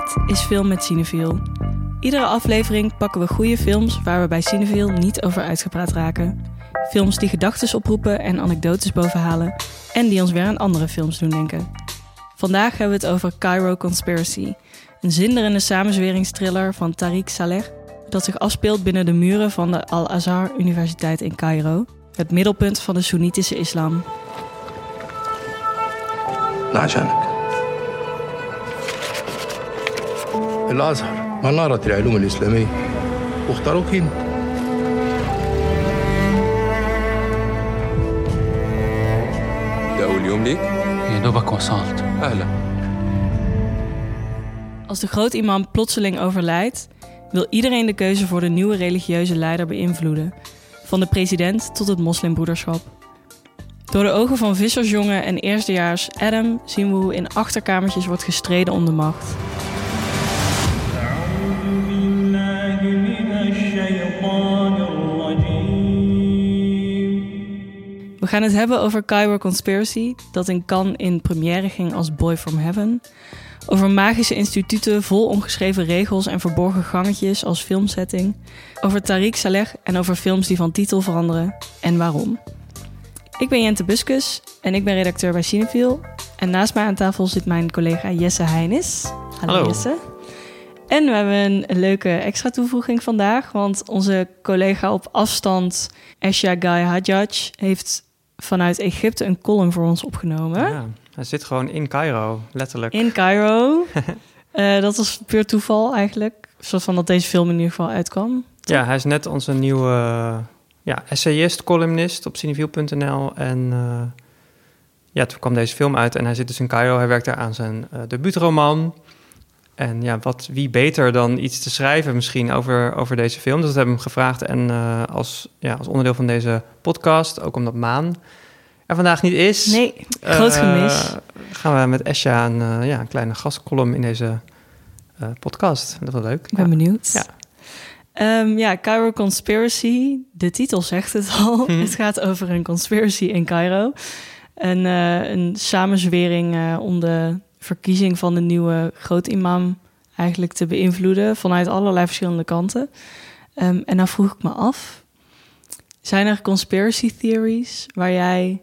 Dit is Film met Cineviel. Iedere aflevering pakken we goede films waar we bij Cineviel niet over uitgepraat raken. Films die gedachten oproepen en anekdotes bovenhalen en die ons weer aan andere films doen denken. Vandaag hebben we het over Cairo Conspiracy, een zinderende samenzweringstriller van Tariq Saleh dat zich afspeelt binnen de muren van de Al-Azhar Universiteit in Cairo, het middelpunt van de Soenitische islam. لا عشانك الأزهر منارة العلوم الإسلامية واختاروك هنا ده أول يوم ليك؟ يا دوبك وصلت أهلا Als de grootimam plotseling overlijdt, wil iedereen de keuze voor de nieuwe religieuze leider beïnvloeden, van de president tot het moslimbroederschap. Door de ogen van vissersjongen en eerstejaars Adam zien we hoe in achterkamertjes wordt gestreden om de macht. We gaan het hebben over Cairo Conspiracy, dat in Cannes in première ging als Boy from Heaven. Over magische instituten vol omgeschreven regels en verborgen gangetjes als filmsetting. Over Tariq Saleh en over films die van titel veranderen en waarom. Ik ben Jente Buskus en ik ben redacteur bij Cinefiel. En naast mij aan tafel zit mijn collega Jesse Heinis. Hallo. Jesse. En we hebben een leuke extra toevoeging vandaag, want onze collega op afstand, Esha Guy Hajjaj, heeft vanuit Egypte een column voor ons opgenomen. Ja, hij zit gewoon in Cairo, letterlijk. In Cairo. Eh, dat was puur toeval eigenlijk. Zoals van dat deze film in ieder geval uitkwam. Ja, hij is net onze nieuwe ja, essayist, columnist op cineviel.nl. En eh, ja, toen kwam deze film uit en hij zit dus in Cairo. Hij werkt daar aan zijn eh debuutroman. En ja, wat, wie beter dan iets te schrijven misschien over, over deze film. Dus dat hebben we hem gevraagd. En eh, als, ja, als onderdeel van deze podcast, ook omdat Maan er vandaag niet is... Nee, groot Eh, gemis. gaan we met Esha een, eh, ja, een kleine gastcolumn in deze podcast. Dat was leuk. Ik ben benieuwd. Ja. Ehm, ja, Cairo Conspiracy. De titel zegt het al. Hm. Het gaat over een conspiracy in Cairo. Een, eh, een samenzwering om de verkiezing van de nieuwe grootimam eigenlijk te beïnvloeden vanuit allerlei verschillende kanten. Ehm, en dan vroeg ik me af, zijn er conspiracy theories waar jij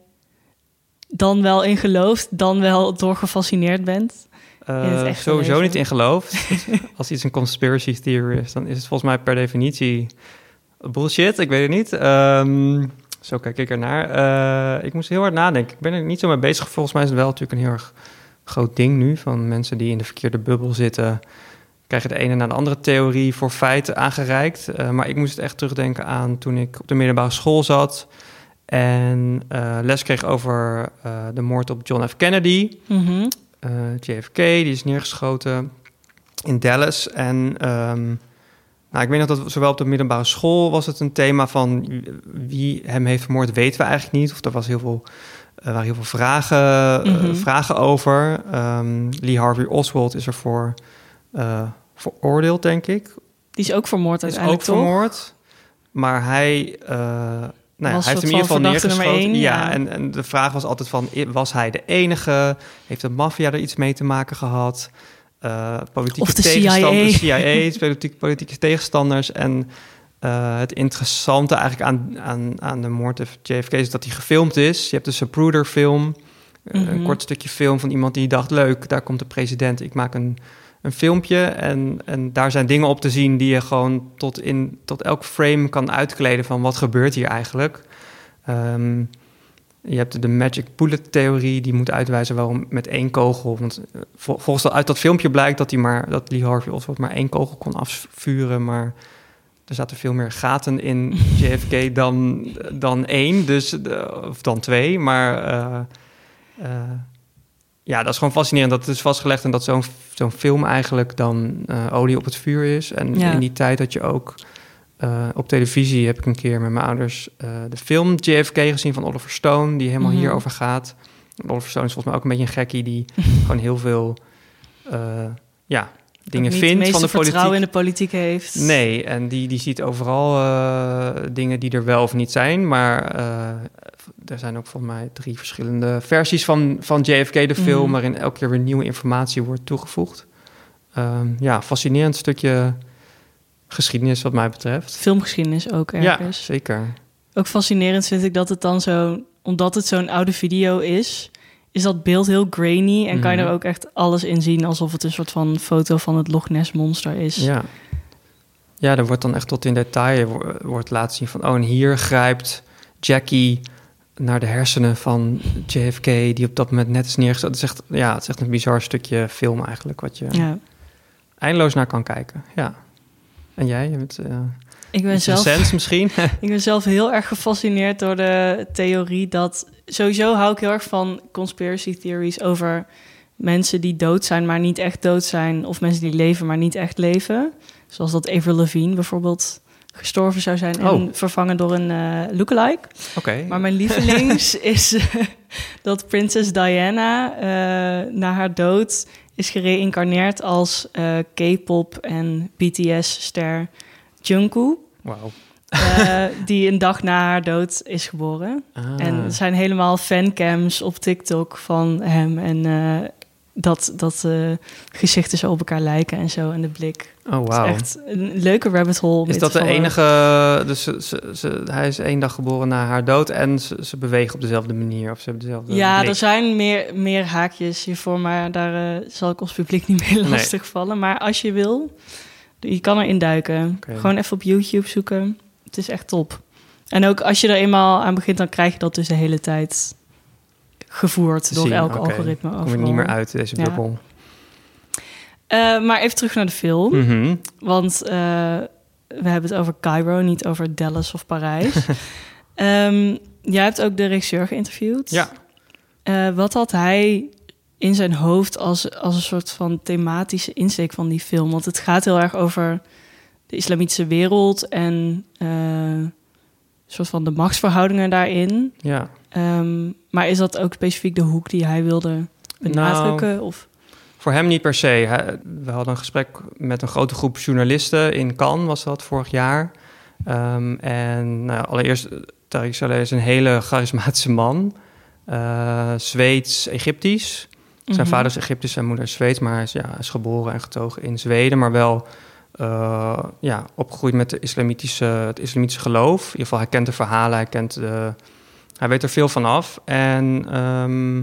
dan wel in gelooft, dan wel door gefascineerd bent? Echte sowieso leven. niet in geloof. Als iets een conspiracy theory is, dan is het volgens mij per definitie bullshit. Ik weet het niet. Ehm, zo kijk ik ernaar. Eh ik moest heel hard nadenken. Ik ben er niet zo mee bezig. Volgens mij is het wel natuurlijk een heel erg groot ding nu. Van mensen die in de verkeerde bubbel zitten... krijgen de ene na de andere theorie voor feiten aangereikt. Eh, maar ik moest het echt terugdenken aan toen ik op de middelbare school zat... en eh, les kreeg over eh, de moord op John F. Kennedy... Mhm. JFK, die is neergeschoten in Dallas. En ehm, nou, ik weet nog dat zowel op de middelbare school was het een thema van wie hem heeft vermoord, weten we eigenlijk niet. Of er was heel veel, er waren heel veel vragen, eh, Mhm. vragen over. Ehm, Lee Harvey Oswald is ervoor eh veroordeeld, denk ik. Die is ook vermoord Is ook uiteindelijk, toch? vermoord. Maar hij, eh, nou ja, hij heeft hem in ieder geval neergeschoten. één, ja, ja. En, en de vraag was altijd van, was hij de enige? Heeft de maffia er iets mee te maken gehad? Eh, politieke Of de tegenstanders, CIA. CIA's, politieke, politieke tegenstanders. En eh, het interessante eigenlijk aan, aan, aan de moord op JFK is dat hij gefilmd is. Je hebt de Zapruder film, eh, Mhm. een kort stukje film van iemand die dacht, leuk, daar komt de president, ik maak een, een filmpje. En, en daar zijn dingen op te zien die je gewoon tot, in, tot elk frame kan uitkleden van wat gebeurt hier eigenlijk. Ehm, je hebt de magic bullet theorie, die moet uitwijzen waarom met één kogel. Want eh, vol- volgens dat, uit dat filmpje blijkt dat, hij maar, dat Lee Harvey Oswald maar één kogel kon afvuren. Maar er zaten veel meer gaten in JFK dan, dan één, dus, de- of dan twee. Maar eh, eh, ja, dat is gewoon fascinerend. Dat het is vastgelegd en dat zo'n zo'n film eigenlijk dan eh, olie op het vuur is. En Ja. in die tijd dat je ook eh, op televisie heb ik een keer met mijn ouders eh, de film JFK gezien van Oliver Stone, die helemaal Mhm. hierover gaat. Oliver Stone is volgens mij ook een beetje een gekkie die gewoon heel veel eh, ja, dingen vindt van de meeste vertrouwen politiek. in de politiek heeft. Nee, en die, die ziet overal eh, dingen die er wel of niet zijn. Maar eh, er zijn ook volgens mij drie verschillende versies van, van JFK, de film, Mhm. waarin elke keer weer nieuwe informatie wordt toegevoegd. ehm, ja, fascinerend stukje geschiedenis wat mij betreft. Filmgeschiedenis ook Ja, ergens. zeker. Ook fascinerend vind ik dat het dan zo, omdat het zo'n oude video is, is dat beeld heel grainy en kan je Mhm. er ook echt alles in zien alsof het een soort van foto van het Loch Ness monster is. Ja. Ja, er wordt dan echt tot in detail wo- wordt laten zien van... oh, en hier grijpt Jackie naar de hersenen van JFK... die op dat moment net is neergezet. Het is echt, ja, het is echt een bizar stukje film eigenlijk... wat je Ja. eindeloos naar kan kijken. Ja. En jij? Je bent, eh, Ik ben zelf misschien? Ik ben zelf heel erg gefascineerd door de theorie dat... Sowieso hou ik heel erg van conspiracy theories over mensen die dood zijn, maar niet echt dood zijn. Of mensen die leven, maar niet echt leven. Zoals dat Avril Lavigne bijvoorbeeld gestorven zou zijn en Oh. vervangen door een eh lookalike. Oké. Maar mijn lievelings is eh, dat prinses Diana eh, na haar dood is gereïncarneerd als K-pop en BTS-ster Jungkook. Wauw. Die een dag na haar dood is geboren. Ah. En er zijn helemaal fancams op TikTok van hem. En dat, dat gezichten zo op elkaar lijken en zo. En de blik. Oh, is echt een leuke rabbit hole. Is dat de enige... Dus ze, ze, ze- hij is één dag geboren na haar dood... en ze, ze bewegen op dezelfde manier of ze hebben dezelfde Ja, blik. er zijn meer, meer haakjes hiervoor, maar daar eh, zal ik ons publiek niet mee Nee. lastig vallen. Maar als je wil, je kan erin duiken. Gewoon even op YouTube zoeken. Het is echt top. En ook als je er eenmaal aan begint, dan krijg je dat dus de hele tijd gevoerd door zien, elk algoritme. Kom ik overal. niet meer uit, deze Ja. bubbel. Eh, maar even terug naar de film. Mhm. Want eh, we hebben het over Cairo, niet over Dallas of Parijs. Ehm, jij hebt ook de regisseur geïnterviewd. Ja. Eh, wat had hij in zijn hoofd als, als een soort van thematische insteek van die film? Want het gaat heel erg over de islamitische wereld en soort van de machtsverhoudingen daarin. Ja. Ehm, maar is dat ook specifiek de hoek die hij wilde benadrukken? Nou, of? Voor hem niet per se. We hadden een gesprek met een grote groep journalisten in Cannes, was dat vorig jaar. Ehm, en nou, allereerst, Tariq Saleh is een hele charismatische man. Eh, Zweeds, Egyptisch. Zijn Mhm. vader is Egyptisch, zijn moeder is Zweeds, maar hij is, ja, hij is geboren en getogen in Zweden, maar wel eh, ja, opgegroeid met de islamitische, het islamitische geloof. In ieder geval, hij kent de verhalen, hij, kent de, hij weet er veel van af. En ehm,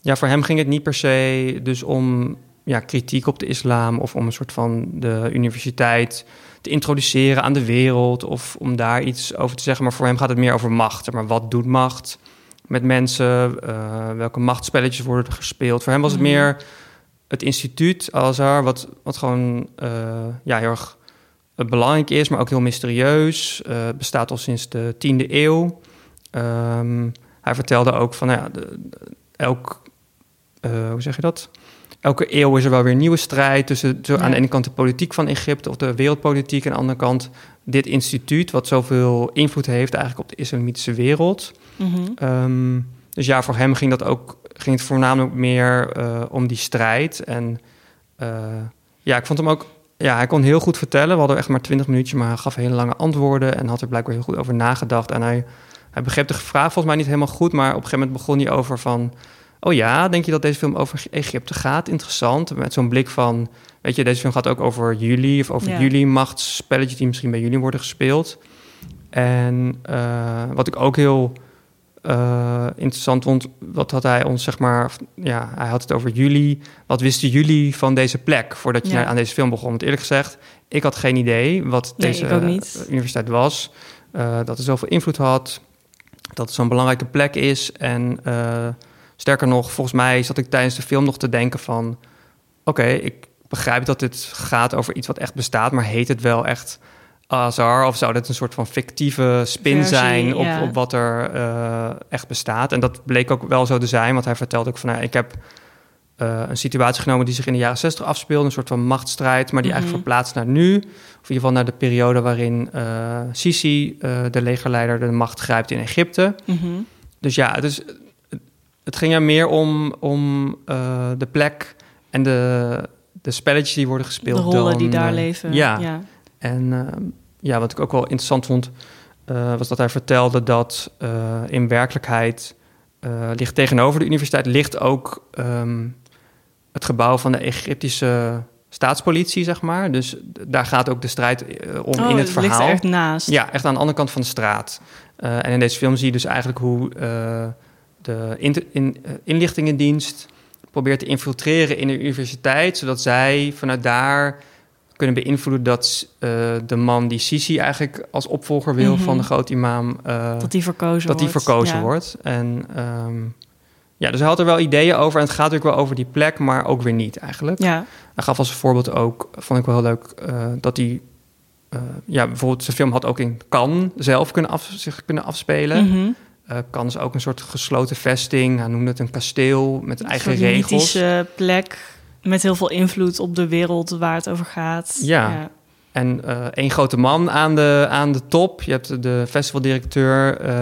ja, voor hem ging het niet per se dus om ja, kritiek op de islam of om een soort van de universiteit te introduceren aan de wereld of om daar iets over te zeggen. Maar voor hem gaat het meer over macht. Maar wat doet macht met mensen? Eh, welke machtsspelletjes worden er gespeeld? Voor hem was het Mhm. meer het instituut Al-Azhar, wat, wat gewoon eh, ja, heel erg eh, belangrijk is, maar ook heel mysterieus. Eh, bestaat al sinds de tiende eeuw. Ehm, hij vertelde ook van, nou ja, de, de- elk, hoe zeg je dat? Elke eeuw is er wel weer een nieuwe strijd tussen zo Ja. aan de ene kant de politiek van Egypte of de wereldpolitiek, en aan de andere kant dit instituut, wat zoveel invloed heeft eigenlijk op de islamitische wereld. Mhm. Ehm, dus ja, voor hem ging, dat ook, ging het voornamelijk meer eh, om die strijd. En eh, ja, ik vond hem ook... Ja, hij kon heel goed vertellen. We hadden echt maar twintig minuutjes, maar hij gaf hele lange antwoorden... en had er blijkbaar heel goed over nagedacht. En hij, hij begreep de vraag volgens mij niet helemaal goed... maar op een gegeven moment begon hij over van... oh ja, denk je dat deze film over Egypte gaat? Interessant, met zo'n blik van... weet je, deze film gaat ook over jullie... of over Ja. jullie machtsspelletjes die misschien bij jullie worden gespeeld. En eh, wat ik ook heel eh, interessant vond, wat had hij ons, zeg maar, ja, hij had het over jullie. Wat wisten jullie van deze plek voordat je Ja. naar- aan deze film begon? Want eerlijk gezegd, ik had geen idee wat Nee, deze universiteit was. Eh, dat het zoveel invloed had, dat het zo'n belangrijke plek is. En eh, sterker nog, volgens mij zat ik tijdens de film nog te denken van... oké, ik begrijp dat dit gaat over iets wat echt bestaat... maar heet het wel echt Azar? Of zou dit een soort van fictieve spin Versie, zijn op, ja. op wat er eh, echt bestaat? En dat bleek ook wel zo te zijn, want hij vertelde ook van... Nou, ik heb eh, een situatie genomen die zich in de jaren 60 afspeelde... een soort van machtsstrijd, maar die Mhm. eigenlijk verplaatst naar nu... of in ieder geval naar de periode waarin eh, Sisi, de legerleider, de macht grijpt in Egypte... Mhm. Dus ja, het, is, het ging er meer om, om de plek en de, de spelletjes die worden gespeeld. de rollen dan, die daar leven. Ja, ja. En eh, ja, wat ik ook wel interessant vond, eh, was dat hij vertelde dat eh, in werkelijkheid eh, ligt tegenover de universiteit ligt ook ehm, het gebouw van de Egyptische staatspolitie, zeg maar. Dus daar gaat ook de strijd om Oh, in het ligt verhaal. er echt naast. Ja, echt aan de andere kant van de straat. En in deze film zie je dus eigenlijk hoe de in, in, inlichtingendienst probeert te infiltreren in de universiteit, zodat zij vanuit daar kunnen beïnvloeden dat eh, de man die Sisi eigenlijk als opvolger wil Mhm. van de groot imam, eh, Dat die verkozen dat die wordt. verkozen Ja. wordt. En ehm, ja, dus hij had er wel ideeën over en het gaat natuurlijk wel over die plek, maar ook weer niet eigenlijk. Ja, Hij gaf als voorbeeld ook, vond ik wel heel leuk, eh, dat hij... ja, bijvoorbeeld zijn film had ook in Cannes zelf kunnen af, zich kunnen afspelen. mhm. Eh Cannes is ook een soort gesloten vesting. Hij noemde het een kasteel met Een eigen regels. mythische plek met heel veel invloed op de wereld waar het over gaat. Ja. En eh één grote man aan de, aan de top. Je hebt de festivaldirecteur, eh,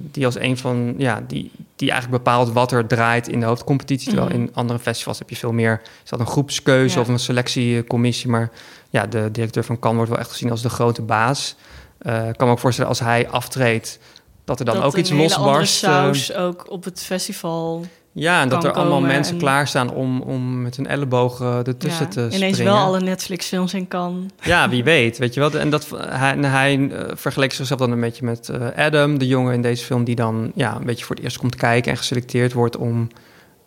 die als een van, ja, die, die eigenlijk bepaalt wat er draait in de hoofdcompetitie. Terwijl Mhm. in andere festivals heb je veel meer, is dat een groepskeuze Ja. of een selectiecommissie. Maar ja, de directeur van Cannes wordt wel echt gezien als de grote baas. Eh, ik kan me ook voorstellen als hij aftreedt, dat er dan Dat ook iets losbarst. saus ook op het festival. Ja, en dat er allemaal mensen en- klaarstaan om, om met hun ellebogen ertussen Ja, te springen. ineens wel alle Netflix-films in kan. Ja, wie weet, weet je wel. En dat, hij, hij eh, vergeleek zichzelf dan een beetje met eh, Adam, de jongen in deze film... die dan ja, een beetje voor het eerst komt kijken en geselecteerd wordt om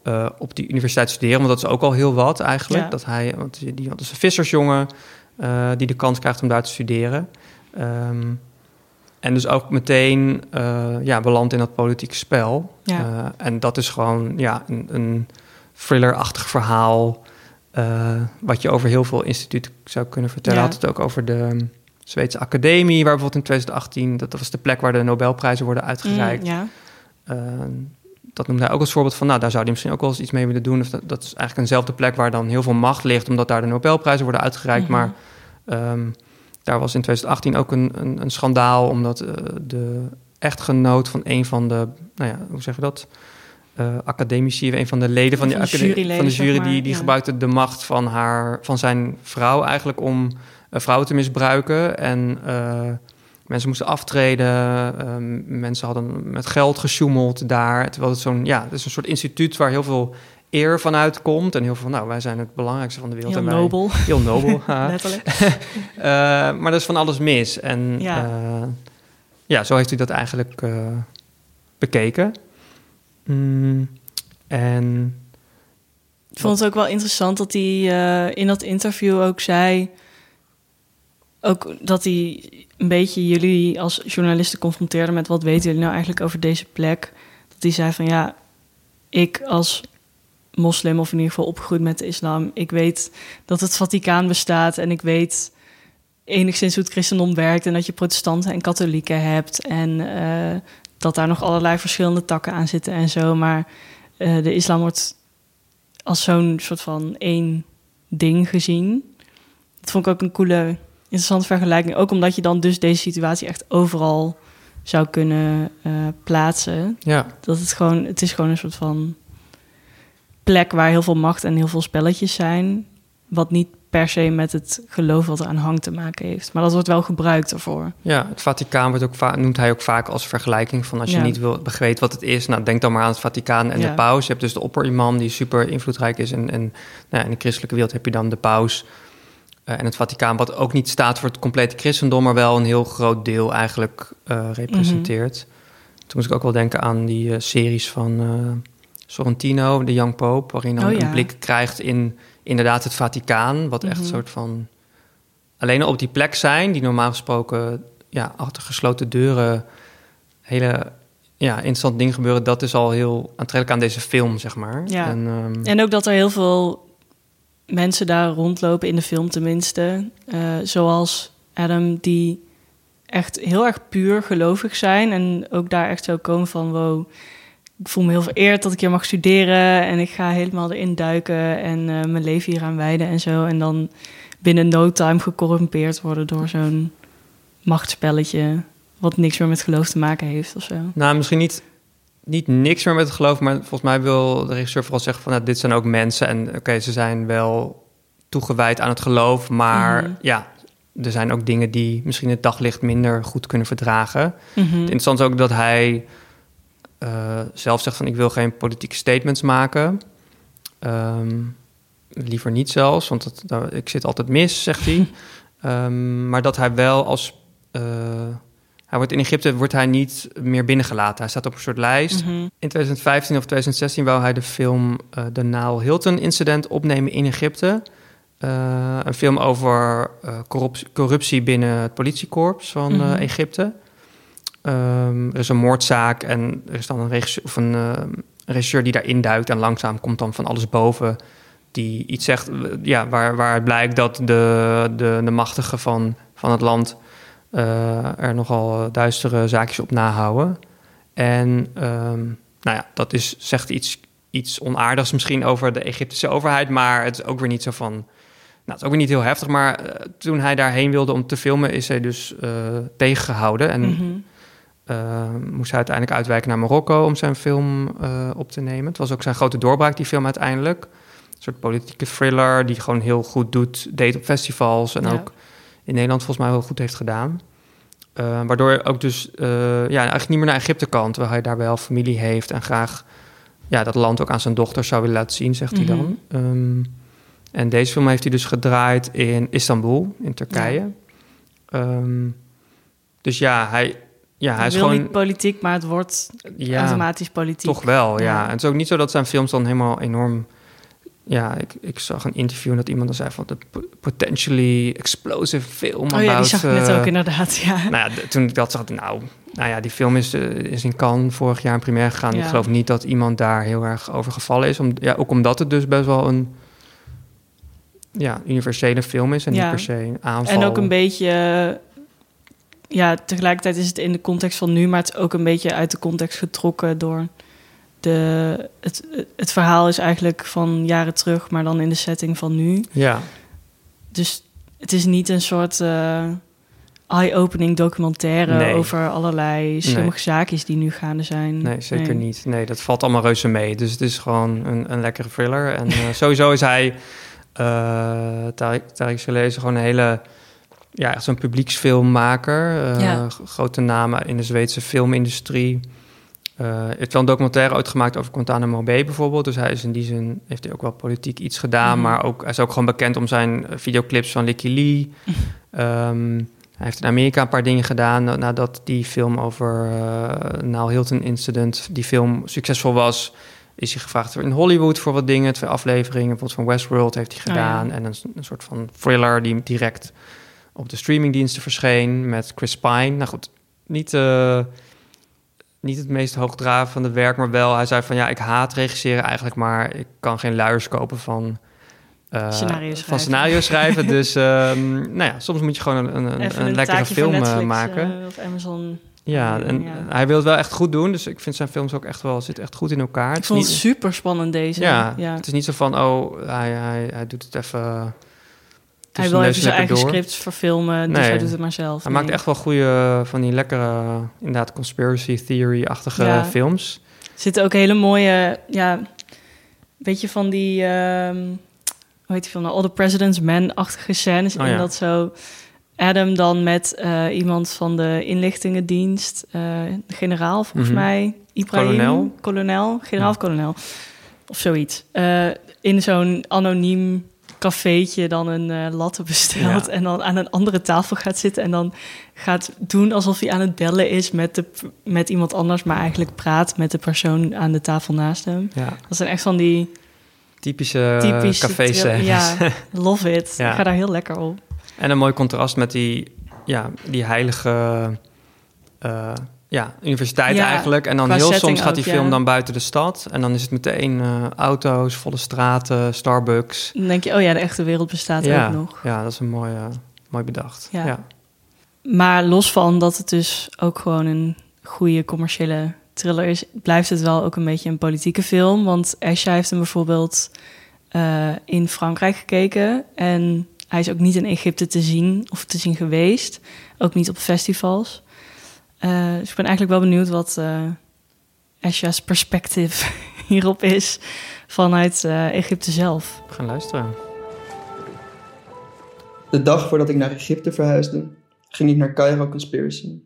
eh, op die universiteit te studeren. Want dat is ook al heel wat eigenlijk. Ja. Dat hij, want die die is een vissersjongen eh, die de kans krijgt om daar te studeren. Ehm, en dus ook meteen eh ja, belandt in dat politieke spel. Ja. Eh, en dat is gewoon ja, een, een thrillerachtig verhaal... eh, wat je over heel veel instituten zou kunnen vertellen. Ja. Had het ook over de Zweedse Academie... waar bijvoorbeeld in 2018... dat, dat was de plek waar de Nobelprijzen worden uitgereikt. Mm, ja. Dat noemde hij ook als voorbeeld van... nou, daar zou hij misschien ook wel eens iets mee willen doen. Of dat, dat is eigenlijk eenzelfde plek waar dan heel veel macht ligt... omdat daar de Nobelprijzen worden uitgereikt. Mhm. Maar ehm, daar was in 2018 ook een, een, een schandaal... omdat eh, de echtgenoot van een van de... nou ja, hoe zeg je dat... eh, academici, een van de leden van, Van die de juryleden, van de jury, maar, die, die ja. gebruikte de macht van, haar, van zijn vrouw eigenlijk om eh, vrouwen te misbruiken. En mensen moesten aftreden, ehm, mensen hadden met geld gesjoemeld daar. Terwijl het zo'n, ja, het is een soort instituut waar heel veel eer van uitkomt. En heel veel, nou, wij zijn het belangrijkste van de wereld. Heel en wij- nobel, Heel nobel, letterlijk. Eh, maar er is van alles mis. En Ja. ja, ja zo heeft hij dat eigenlijk eh, bekeken. Mm, en Ik vond het ook wel interessant dat hij eh, in dat interview ook zei... ook dat hij een beetje jullie als journalisten confronteerde met... wat weten jullie nou eigenlijk over deze plek? Dat hij zei van ja, ik als moslim of in ieder geval opgegroeid met de islam... ik weet dat het Vaticaan bestaat en ik weet enigszins hoe het christendom werkt... en dat je protestanten en katholieken hebt... en eh, dat daar nog allerlei verschillende takken aan zitten en zo. Maar eh, de islam wordt als zo'n soort van één ding gezien. Dat vond ik ook een coole, interessante vergelijking. Ook omdat je dan dus deze situatie echt overal zou kunnen eh, plaatsen. ja, Dat het gewoon, het is gewoon een soort van plek waar heel veel macht en heel veel spelletjes zijn. Wat niet per se met het geloof wat eraan hangt te maken heeft. Maar dat wordt wel gebruikt ervoor. ja, het Vaticaan wordt ook va- noemt hij ook vaak als vergelijking van als je Ja. niet wil begrepen wat het is, nou denk dan maar aan het Vaticaan en Ja. de paus. Je hebt dus de opperimam die super invloedrijk is en, en nou ja, in de christelijke wereld heb je dan de paus eh, en het Vaticaan, wat ook niet staat voor het complete christendom, maar wel een heel groot deel eigenlijk eh, representeert. Toen moest ik ook wel denken aan die eh, series van Sorrentino, de Young Pope, waarin dan Oh ja. een blik krijgt in inderdaad het Vaticaan, wat echt een Mhm. soort van alleen al op die plek zijn, die normaal gesproken ja, achter gesloten deuren hele ja, interessant dingen gebeuren. Dat is al heel aantrekkelijk aan deze film, zeg maar. Ja. En, ehm, En ook dat er heel veel mensen daar rondlopen, in de film tenminste. eh, zoals Adam, die echt heel erg puur gelovig zijn. En ook daar echt zo komen van, wow, ik voel me heel vereerd dat ik hier mag studeren. En ik ga helemaal erin duiken en eh, mijn leven hier aan wijden en zo. En dan binnen no time gecorrumpeerd worden door zo'n machtspelletje... wat niks meer met geloof te maken heeft of zo. Nou, misschien niet, niet niks meer met het geloof, maar volgens mij wil de regisseur vooral zeggen van, nou, dit zijn ook mensen en oké, ze zijn wel toegewijd aan het geloof, maar Mhm. ja, er zijn ook dingen die misschien het daglicht minder goed kunnen verdragen. Mhm. Het interessante is ook dat hij eh, zelf zegt van, ik wil geen politieke statements maken. Ehm, liever niet zelfs, want daar- ik zit altijd mis, zegt hij. Ehm, maar dat hij wel als... eh, hij wordt in Egypte wordt hij niet meer binnengelaten. Hij staat op een soort lijst. Mhm. In 2015 of 2016 wou hij de film eh de Naal Hilton Incident opnemen in Egypte. Eh, een film over eh, corruptie, corruptie binnen het politiekorps van eh, Mhm. Egypte. Ehm, er is een moordzaak en er is dan een regisseur, of een, eh, regisseur die daarin duikt. En langzaam komt dan van alles boven die iets zegt ja, waar, waar het blijkt dat de, de, de machtigen van, van het land eh, er nogal duistere zaakjes op nahouden. En ehm, nou ja, dat is, zegt iets, iets onaardigs misschien over de Egyptische overheid, maar het is ook weer niet zo van. Nou, het is ook weer niet heel heftig, maar eh, toen hij daarheen wilde om te filmen, is hij dus eh, tegengehouden. En Mhm. Moest hij uiteindelijk uitwijken naar Marokko om zijn film eh, op te nemen. Het was ook zijn grote doorbraak, die film uiteindelijk. Een soort politieke thriller die gewoon heel goed doet, deed op festivals en Ja. ook in Nederland volgens mij heel goed heeft gedaan. Eh, waardoor hij ook dus eh, ja, eigenlijk niet meer naar Egypte kan, terwijl hij daar wel familie heeft en graag ja, dat land ook aan zijn dochter zou willen laten zien, zegt hij Mhm. dan. Ehm, en deze film heeft hij dus gedraaid in Istanbul, in Turkije. Ehm, dus ja, hij, ja, hij is wil gewoon... niet politiek, maar het wordt ja, automatisch politiek. toch wel, ja. Ja. En het is ook niet zo dat zijn films dan helemaal enorm... Ja, ik, ik zag een interview dat iemand dan zei van... de po- potentially explosive film Oh ja, die zag ik net eh, ook inderdaad, ja. nou ja, toen ik dat zag, nou, nou ja, die film is, eh, is in Cannes vorig jaar in première gegaan. Ja. Ik geloof niet dat iemand daar heel erg over gevallen is. Om, ja, ook omdat het dus best wel een ja, universele film is en niet per se een aanval. En ook een beetje... eh, Ja, tegelijkertijd is het in de context van nu... maar het is ook een beetje uit de context getrokken door... De, het, het verhaal is eigenlijk van jaren terug... maar dan in de setting van nu. Ja, Dus het is niet een soort eh, eye-opening documentaire... Nee. over allerlei slimmige Nee. zaakjes die nu gaande zijn. nee, zeker niet. Nee, dat valt allemaal reuze mee. Dus het is gewoon een, een lekkere thriller. En eh, sowieso is hij, eh Tariq Tariq Saleh is gewoon een hele... Ja, echt zo'n publieksfilmmaker. Eh, Ja. Grote namen in de Zweedse filmindustrie. Hij heeft wel een documentaire ooit gemaakt over Guantanamo Bay bijvoorbeeld. Dus hij is in die zin, heeft hij ook wel politiek iets gedaan. Mhm. Maar ook, hij is ook gewoon bekend om zijn eh, videoclips van Licky Lee. Ehm, hij heeft in Amerika een paar dingen gedaan. na- Nadat die film over uh, Naal Hilton Incident, die film succesvol was... is hij gevraagd in Hollywood voor wat dingen. Twee afleveringen, bijvoorbeeld van Westworld heeft hij Oh, ja. gedaan. En een, een soort van thriller die direct op de streamingdiensten verscheen... met Chris Pine. Nou goed, niet... eh, niet het meest hoogdravende werk, maar wel. Hij zei van ja, ik haat regisseren eigenlijk, maar ik kan geen luiers kopen van, Scenario van scenario schrijven. dus ehm, nou ja, soms moet je gewoon een, een, een, een lekkere film eh, Netflix, maken. of Amazon. ja, en ja. hij wil het wel echt goed doen, dus ik vind zijn films ook echt wel zit echt goed in elkaar. Ik Het vond het niet- super spannend deze. ja, ja. het is niet zo van oh, hij, hij, hij doet het even. Hij wil even en zijn eigen door. scripts verfilmen, dus Nee. hij doet het maar zelf. Hij Nee. maakt echt wel goede van die lekkere, inderdaad, conspiracy theory-achtige Ja. films. Er zitten ook hele mooie, ja, beetje van die, ehm, hoe heet die film nou? All the President's Men-achtige scènes. Oh, in ja. dat zo Adam dan met eh, iemand van de inlichtingendienst, eh, generaal volgens Mhm. mij, Ibrahim. Kolonel. Kolonel, generaal of kolonel. Of zoiets. Eh, in zo'n anoniem cafeetje dan een eh, latte bestelt Ja. en dan aan een andere tafel gaat zitten en dan gaat doen alsof hij aan het bellen is met, de, met iemand anders, maar eigenlijk praat met de persoon aan de tafel naast hem. Ja, Dat zijn echt van die typische, typische... café tril- Ja, love it. Ja. Ik ga daar heel lekker op. En een mooi contrast met die, ja, die heilige eh, ja, universiteit Ja, eigenlijk. En dan heel soms gaat die ook, film ja. dan buiten de stad. En dan is het meteen eh, auto's, volle straten, Starbucks. Dan denk je, oh ja, de echte wereld bestaat ja, ook nog. ja, dat is een mooi, eh, mooi bedacht. Ja. Maar los van dat het dus ook gewoon een goede commerciële thriller is, blijft het wel ook een beetje een politieke film. Want Esha heeft hem bijvoorbeeld eh, in Frankrijk gekeken. En hij is ook niet in Egypte te zien of te zien geweest. Ook niet op festivals. Eh, dus ik ben eigenlijk wel benieuwd wat eh Esha's perspectief hierop is vanuit eh, Egypte zelf. We gaan luisteren. De dag voordat ik naar Egypte verhuisde, ging ik naar Cairo Conspiracy.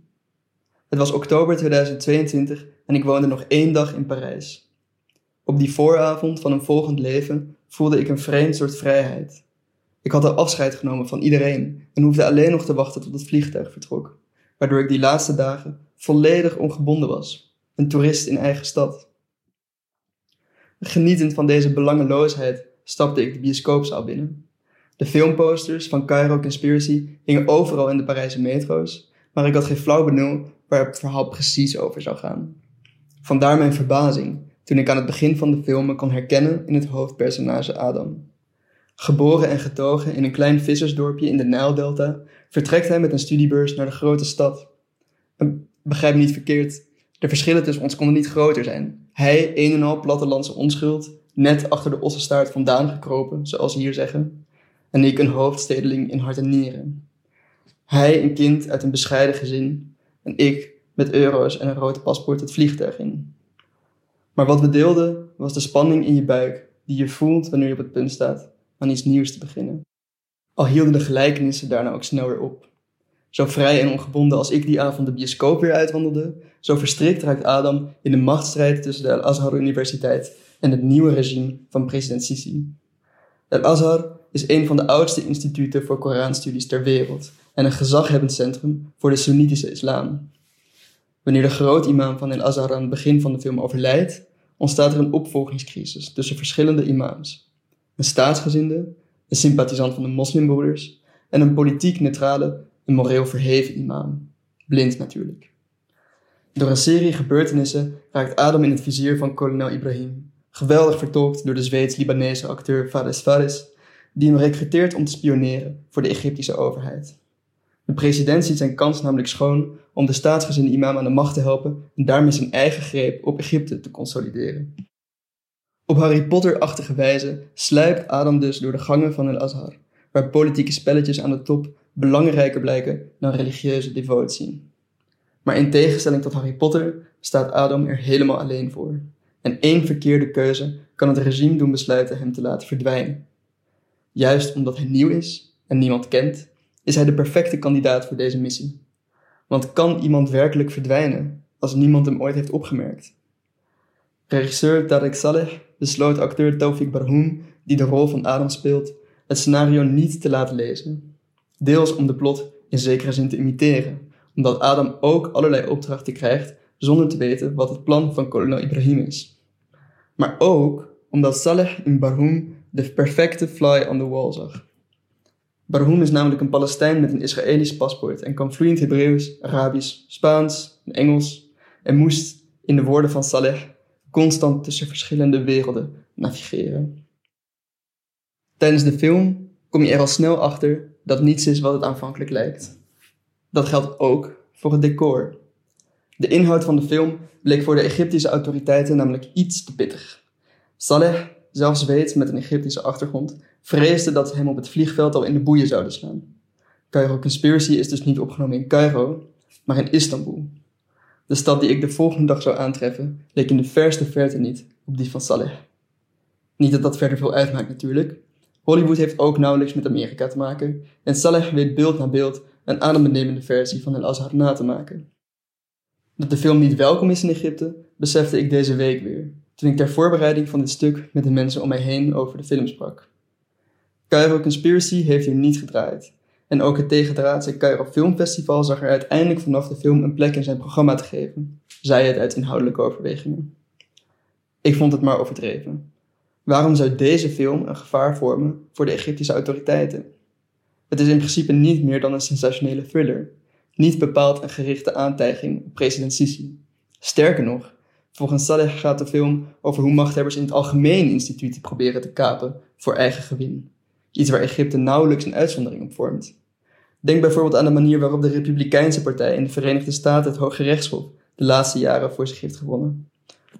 Het was oktober 2022 en ik woonde nog één dag in Parijs. Op die vooravond van een volgend leven voelde ik een vreemd soort vrijheid. Ik had al afscheid genomen van iedereen en hoefde alleen nog te wachten tot het vliegtuig vertrok, waardoor ik die laatste dagen volledig ongebonden was, een toerist in eigen stad. Genietend van deze belangeloosheid stapte ik de bioscoopzaal binnen. De filmposters van Cairo Conspiracy hingen overal in de Parijse metro's, maar ik had geen flauw benul waar het verhaal precies over zou gaan. Vandaar mijn verbazing toen ik aan het begin van de film me kon herkennen in het hoofdpersonage Adam. Geboren en getogen in een klein vissersdorpje in de Nijldelta, vertrekt hij met een studiebeurs naar de grote stad. Begrijp me niet verkeerd, de verschillen tussen ons konden niet groter zijn. Hij, een en al plattelandse onschuld, net achter de ossenstaart vandaan gekropen, zoals ze hier zeggen. En ik een hoofdstedeling in hart en nieren. Hij een kind uit een bescheiden gezin en ik met euro's en een rode paspoort het vliegtuig in. Maar wat we deelden was de spanning in je buik die je voelt wanneer je op het punt staat aan iets nieuws te beginnen. Al hielden de gelijkenissen daarna ook snel weer op. Zo vrij en ongebonden als ik die avond de bioscoop weer uitwandelde, zo verstrikt raakt Adam in de machtsstrijd tussen de Al-Azhar Universiteit en het nieuwe regime van president Sisi. Het Azhar is een van de oudste instituten voor Koranstudies ter wereld en een gezaghebbend centrum voor de Soenitische islam. Wanneer de grote imam van El Azhar aan het begin van de film overlijdt, ontstaat er een opvolgingscrisis tussen verschillende imams. Een staatsgezinde, een sympathisant van de moslimbroeders en een politiek neutrale en moreel verheven imam. Blind natuurlijk. Door een serie gebeurtenissen raakt Adam in het vizier van kolonel Ibrahim, geweldig vertolkt door de Zweeds-Libanese acteur Fares Fares, die hem recruteert om te spioneren voor de Egyptische overheid. De president ziet zijn kans namelijk schoon om de staatsgezinde imam aan de macht te helpen en daarmee zijn eigen greep op Egypte te consolideren. Op Harry Potter-achtige wijze sluipt Adam dus door de gangen van El Azhar, waar politieke spelletjes aan de top belangrijker blijken dan religieuze devotie. Maar in tegenstelling tot Harry Potter staat Adam er helemaal alleen voor. En één verkeerde keuze kan het regime doen besluiten hem te laten verdwijnen. Juist omdat hij nieuw is en niemand kent, is hij de perfecte kandidaat voor deze missie. Want kan iemand werkelijk verdwijnen als niemand hem ooit heeft opgemerkt? Regisseur Tarek Saleh besloot acteur Taufik Barhoum, die de rol van Adam speelt, het scenario niet te laten lezen. Deels om de plot in zekere zin te imiteren, omdat Adam ook allerlei opdrachten krijgt zonder te weten wat het plan van kolonel Ibrahim is. Maar ook omdat Saleh in Barhoum de perfecte fly on the wall zag. Barhoum is namelijk een Palestijn met een Israëlisch paspoort en kan vloeiend Hebreeuws, Arabisch, Spaans en Engels en moest, in de woorden van Saleh, constant tussen verschillende werelden navigeren. Tijdens de film kom je er al snel achter dat niets is wat het aanvankelijk lijkt. Dat geldt ook voor het decor. De inhoud van de film bleek voor de Egyptische autoriteiten namelijk iets te pittig. Saleh, zelfs weet met een Egyptische achtergrond, vreesde dat ze hem op het vliegveld al in de boeien zouden slaan. Cairo Conspiracy is dus niet opgenomen in Cairo, maar in Istanbul. De stad die ik de volgende dag zou aantreffen, leek in de verste verte niet op die van Saleh. Niet dat dat verder veel uitmaakt natuurlijk. Hollywood heeft ook nauwelijks met Amerika te maken en Saleh weet beeld na beeld een adembenemende versie van El Azhar na te maken. Dat de film niet welkom is in Egypte, besefte ik deze week weer, toen ik ter voorbereiding van dit stuk met de mensen om mij heen over de film sprak. Cairo Conspiracy heeft hier niet gedraaid. En ook het tegendraadse Cairo Filmfestival zag er uiteindelijk vanaf de film een plek in zijn programma te geven, zei het uit inhoudelijke overwegingen. Ik vond het maar overdreven. Waarom zou deze film een gevaar vormen voor de Egyptische autoriteiten? Het is in principe niet meer dan een sensationele thriller, niet bepaald een gerichte aantijging op president Sisi. Sterker nog, volgens Saleh gaat de film over hoe machthebbers in het algemeen instituten proberen te kapen voor eigen gewin. Iets waar Egypte nauwelijks een uitzondering op vormt. Denk bijvoorbeeld aan de manier waarop de Republikeinse Partij in de Verenigde Staten het Hoge Rechtshof de laatste jaren voor zich heeft gewonnen.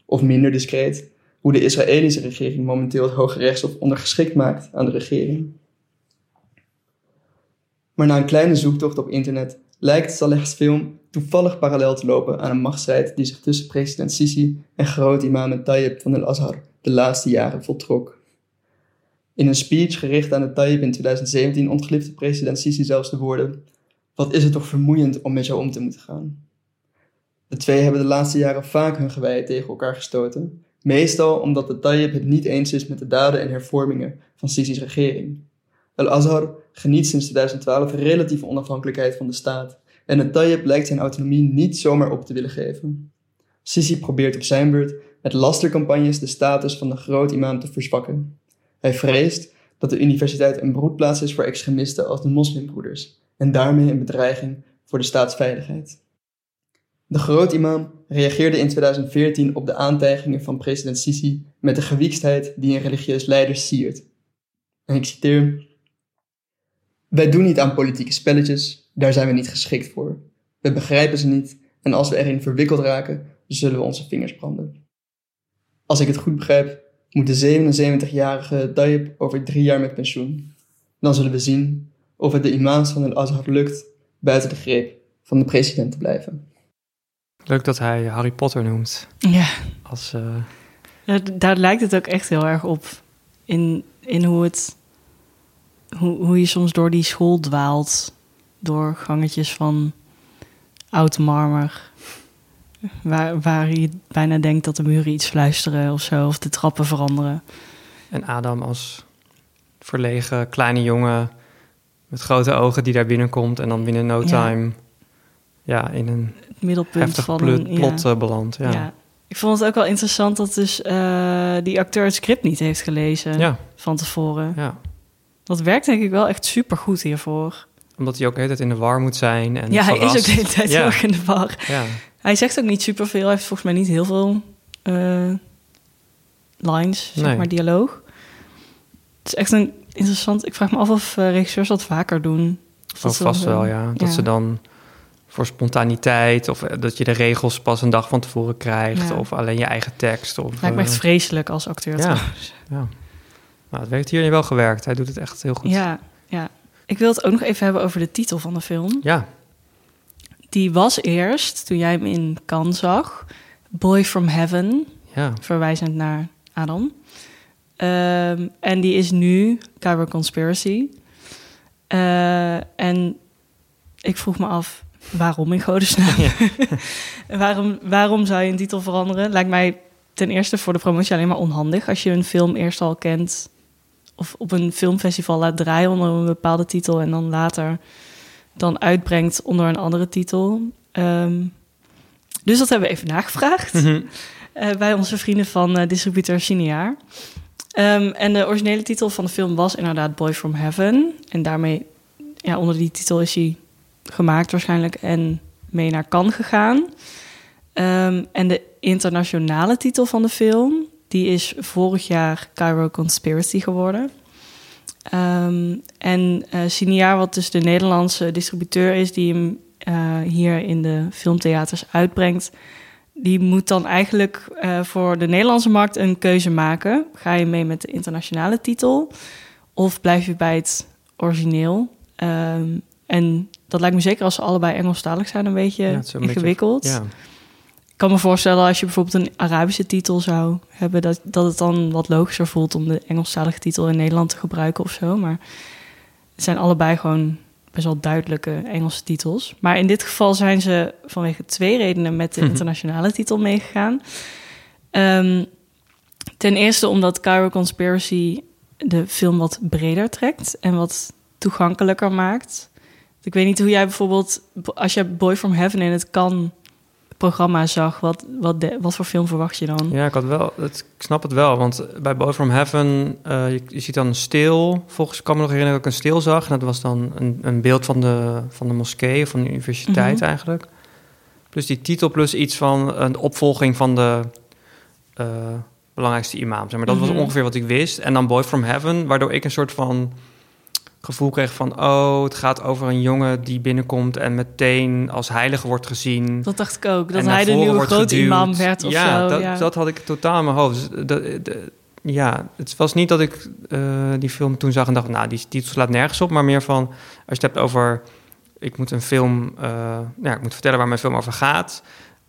Of minder discreet, hoe de Israëlische regering momenteel het Hoge Rechtshof ondergeschikt maakt aan de regering. Maar na een kleine zoektocht op internet lijkt Saleh's film toevallig parallel te lopen aan een machtsstrijd die zich tussen president Sisi en groot imam Tayyip van El Azhar de laatste jaren voltrok. In een speech gericht aan de Tayyip in 2017 ontglipte president Sisi zelfs de woorden: Wat is het toch vermoeiend om mee zo om te moeten gaan? De twee hebben de laatste jaren vaak hun geweien tegen elkaar gestoten, Meestal omdat de Tayyip het niet eens is met de daden en hervormingen van Sisi's regering. Al-Azhar geniet sinds 2012 relatieve onafhankelijkheid van de staat en de Tayyip lijkt zijn autonomie niet zomaar op te willen geven. Sisi probeert op zijn beurt met lastercampagnes de status van de groot imam te verzwakken. Hij vreest dat de universiteit een broedplaats is voor extremisten als de moslimbroeders en daarmee een bedreiging voor de staatsveiligheid. De grootimam reageerde in 2014 op de aantijgingen van president Sisi met de gewiekstheid die een religieus leider siert. En ik citeer: Wij doen niet aan politieke spelletjes, daar zijn we niet geschikt voor. We begrijpen ze niet en als we erin verwikkeld raken, zullen we onze vingers branden. Als ik het goed begrijp, moet de 77-jarige Tayyip over drie jaar met pensioen. Dan zullen we zien of het de imams van el Azhar lukt buiten de greep van de president te blijven. Leuk dat hij Harry Potter noemt. Ja. Als, uh... ja daar lijkt het ook echt heel erg op. In, in hoe, het, hoe, hoe je soms door die school dwaalt. Door gangetjes van oud marmer. Waar, waar je bijna denkt dat de muren iets fluisteren of zo. Of de trappen veranderen. En Adam als verlegen kleine jongen met grote ogen die daar binnenkomt. En dan binnen no time... Ja ja, in een middelpunt van plot, plot ja. beland. Ja. ja. Ik vond het ook wel interessant dat dus uh, die acteur het script niet heeft gelezen van tevoren. Ja. Dat werkt denk ik wel echt super goed hiervoor. Omdat hij ook de hele tijd in de war moet zijn. En ja, hij is ook de hele tijd heel erg in de war. Ja. Hij zegt ook niet superveel. Hij heeft volgens mij niet heel veel uh, lines, zeg Nee. maar, dialoog. Het is echt een interessant... Ik vraag me af of uh, regisseurs dat vaker doen. Of Oh, dat ze vast dan- wel, ja. Dat ja. ze dan voor spontaniteit... of eh, dat je de regels pas een dag van tevoren krijgt... Ja. of alleen je eigen tekst. Of, Lijkt me echt eh, vreselijk als acteur ja. trouwens. ja. Nou, het heeft hier wel gewerkt. Hij doet het echt heel goed. Ja, ja. Ik wil het ook nog even hebben over de titel van de film. Ja. Die was eerst, toen jij hem in Cannes zag, Boy from Heaven, ja. verwijzend naar Adam. Ehm, en die is nu Cairo Conspiracy. Eh, en ik vroeg me af, waarom in godesnaam? waarom, waarom zou je een titel veranderen? Lijkt mij ten eerste voor de promotie alleen maar onhandig... als je een film eerst al kent... of op een filmfestival laat draaien onder een bepaalde titel... en dan later dan uitbrengt onder een andere titel. Ehm, dus dat hebben we even nagevraagd eh, bij onze vrienden van eh, distributeur Cineaar. Ehm, en de originele titel van de film was inderdaad Boy from Heaven. En daarmee, ja, onder die titel is hij gemaakt waarschijnlijk en mee naar Cannes gegaan. Ehm, en de internationale titel van de film, die is vorig jaar Cairo Conspiracy geworden. Ehm, en eh Cineaar, wat dus de Nederlandse distributeur is die hem eh, hier in de filmtheaters uitbrengt, die moet dan eigenlijk eh, voor de Nederlandse markt een keuze maken. Ga je mee met de internationale titel of blijf je bij het origineel? Ehm, en dat lijkt me zeker als ze allebei Engelstalig zijn een beetje Ja, het is een beetje- ingewikkeld. ja. Ik kan me voorstellen als je bijvoorbeeld een Arabische titel zou hebben, dat, dat het dan wat logischer voelt om de Engelstalige titel in Nederland te gebruiken of zo. Maar het zijn allebei gewoon best wel duidelijke Engelse titels. Maar in dit geval zijn ze vanwege twee redenen met de Mhm. internationale titel meegegaan. Ehm, ten eerste omdat Cairo Conspiracy de film wat breder trekt en wat toegankelijker maakt. Ik weet niet hoe jij bijvoorbeeld, als je Boy from Heaven in het kan programma zag, wat, wat, de, wat voor film verwacht je dan? Ja, ik, had wel, het, ik snap het wel. Want bij Boy from Heaven, eh, je, je ziet dan een steel. Volgens ik kan me nog herinneren dat ik een steel zag. En dat was dan een, een beeld van de, van de moskee of van de universiteit Mhm. eigenlijk. Plus die titel, plus iets van een opvolging van de eh, belangrijkste imam. Zeg maar dat Mhm. was ongeveer wat ik wist. En dan Boy from Heaven, waardoor ik een soort van gevoel kreeg van... oh, het gaat over een jongen die binnenkomt en meteen als heilige wordt gezien. Dat dacht ik ook, dat hij de nieuwe grote imam werd of ja, zo. Dat, ja, dat had ik totaal in mijn hoofd. Dus dat, de- ja, het was niet dat ik eh, die film toen zag en dacht... nou, die titel slaat nergens op. Maar meer van, als je het hebt over... ik moet een film... eh, ja, ik moet vertellen waar mijn film over gaat...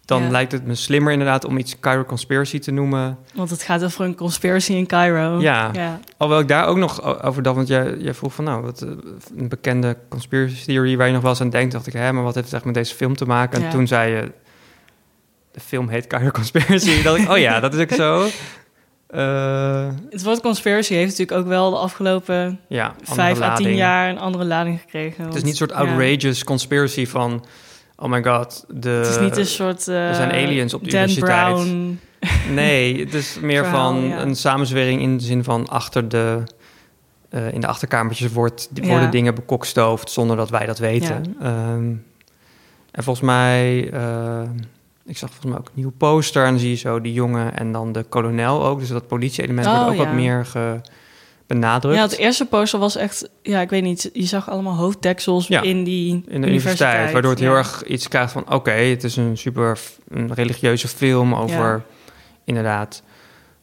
dan Ja. lijkt het me slimmer inderdaad om iets Cairo Conspiracy te noemen. Want het gaat over een conspiracy in Cairo. Ja. ja. Alhoewel ik daar ook nog over dacht... want jij, jij vroeg van, nou, wat, eh, een bekende conspiracy theory... waar je nog wel eens aan denkt, dacht ik... hè, maar wat heeft het echt met deze film te maken? En Ja. toen zei je... de film heet Cairo Conspiracy. dat ik, oh ja, dat is ook zo. Eh, Het woord conspiracy heeft natuurlijk ook wel de afgelopen vijf à tien jaar een andere lading gekregen. Het is niet een soort outrageous conspiracy van... Oh my god, de... het is niet een soort... eh, er zijn aliens op de Dan universiteit. Brown. Nee, het is meer van ja. een samenzwering in de zin van achter de... eh, in de achterkamertjes wordt, Ja. worden dingen bekokstoofd zonder dat wij dat weten. Ehm, en volgens mij... eh, ik zag volgens mij ook een nieuwe poster en dan zie je zo die jongen en dan de kolonel ook. Dus dat politie-element Oh, wordt ook wat meer ge, benadrukt. Ja, het eerste poster was echt... Ja, ik weet niet. Je zag allemaal hoofddeksels Ja, in die in de universiteit, waardoor het heel erg iets krijgt van... oké, het is een super een religieuze film over Ja. inderdaad...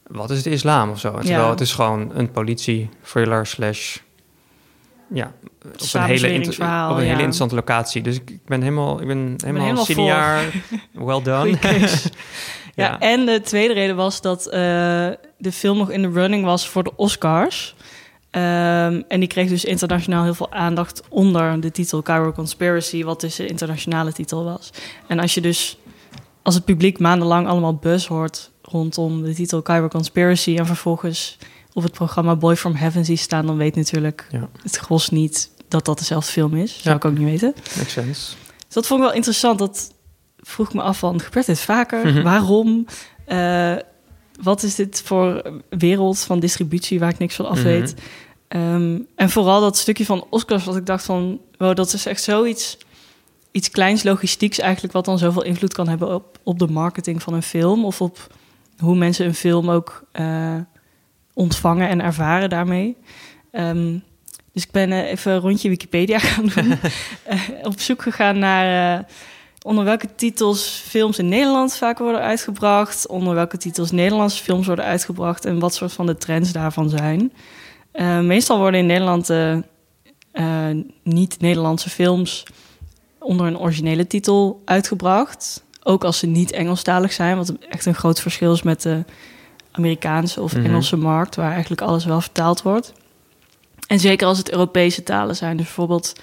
wat is de islam of zo? En Terwijl het is gewoon een politie-thriller slash... ja, op een, hele, Samenzweringsverhaal, op een hele interessante locatie. Dus ik, ik ben helemaal, ik ben helemaal, helemaal senior. Well done. Ja, en de tweede reden was dat eh, de film nog in de running was voor de Oscars. Ehm, en die kreeg dus internationaal heel veel aandacht onder de titel Cairo Conspiracy, wat dus de internationale titel was. En als je dus, als het publiek maandenlang allemaal buzz hoort rondom de titel Cairo Conspiracy en vervolgens op het programma Boy from Heaven ziet staan, dan weet natuurlijk Ja. het gros niet dat dat dezelfde film is. Zou Ja. ik ook niet weten. Makes sense. Dus dat vond ik wel interessant. Dat vroeg me af van, gebeurt dit vaker? Mhm. Waarom? Eh, wat is dit voor wereld van distributie waar ik niks van af Mhm. weet? Ehm, en vooral dat stukje van Oscars, wat ik dacht van... Wow, dat is echt zoiets iets kleins logistieks eigenlijk... wat dan zoveel invloed kan hebben op, op de marketing van een film... of op hoe mensen een film ook eh, ontvangen en ervaren daarmee. Ehm, dus ik ben eh, even een rondje Wikipedia gaan doen. Op zoek gegaan naar... onder welke titels films in Nederland vaak worden uitgebracht, onder welke titels Nederlandse films worden uitgebracht en wat soort van de trends daarvan zijn. Eh, meestal worden in Nederland eh, niet-Nederlandse films onder een originele titel uitgebracht. Ook als ze niet Engelstalig zijn, wat echt een groot verschil is met de Amerikaanse of Mhm. Engelse markt, waar eigenlijk alles wel vertaald wordt. En zeker als het Europese talen zijn. Dus bijvoorbeeld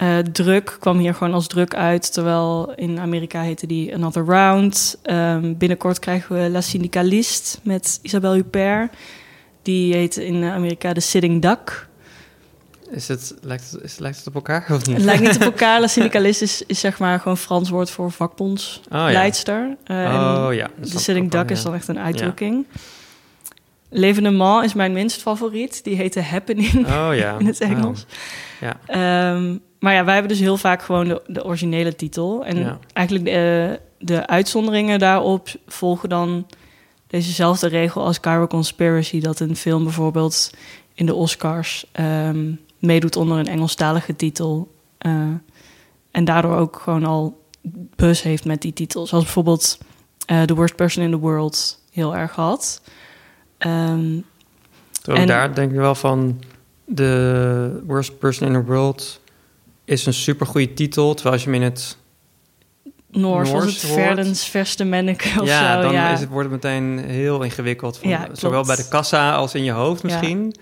eh, druk kwam hier gewoon als druk uit, terwijl in Amerika heette die Another Round. Ehm, binnenkort krijgen we La Syndicaliste met Isabelle Huppert. Die heet in Amerika The Sitting Duck. Is het, lijkt, het, is, lijkt het op elkaar of niet? Het lijkt niet op elkaar. La Syndicaliste is, is zeg maar gewoon Frans woord voor Oh vakbondsleidster. ja. Eh, oh ja. de Sitting Duck is ja. dan echt een uitdrukking. L'Evenement is mijn minst favoriet. Die heet The Happening Oh ja. in het Engels. Oh, ja. Ehm, maar ja, wij hebben dus heel vaak gewoon de, de originele titel. En Ja. eigenlijk de, de uitzonderingen daarop volgen dan dezezelfde regel als Cairo Conspiracy. Dat een film bijvoorbeeld in de Oscars ehm, meedoet onder een Engelstalige titel. eh, en daardoor ook gewoon al buzz heeft met die titel. Zoals bijvoorbeeld eh, The Worst Person in the World heel erg had. Ehm, En- daar denk ik wel van... The Worst Person in the World is een supergoeie titel. Terwijl als je hem in het... Noors Noors het. Verdens Verste Manneke of ja, zo. dan ja. Is het, wordt het meteen heel ingewikkeld. Van, Ja, zowel bij de kassa als in je hoofd Ja. misschien.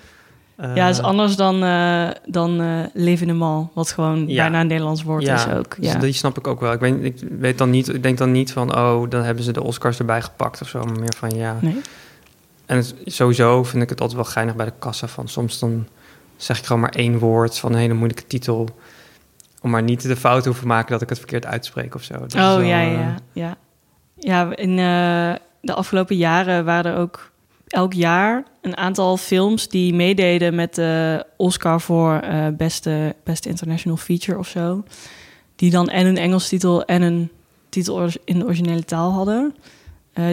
Eh, Ja, is anders dan, eh dan eh L'Evenement, wat gewoon Ja. bijna een Nederlands woord ja, is ook. dus Ja. die snap ik ook wel. Ik, weet, ik weet dan niet, ik denk dan niet van, oh, dan hebben ze de Oscars erbij gepakt of zo. Maar meer van, ja. Nee. En het, sowieso vind ik het altijd wel geinig bij de kassa van. Soms dan zeg ik gewoon maar één woord van een hele moeilijke titel. Om maar niet de fout te hoeven maken dat ik het verkeerd uitspreek of zo. Dat Oh wel, ja, eh, ja, ja. Ja, in eh, de afgelopen jaren waren er ook elk jaar een aantal films die meededen met de Oscar voor eh, beste, beste international feature of zo. Die dan en een Engels titel en een titel in de originele taal hadden.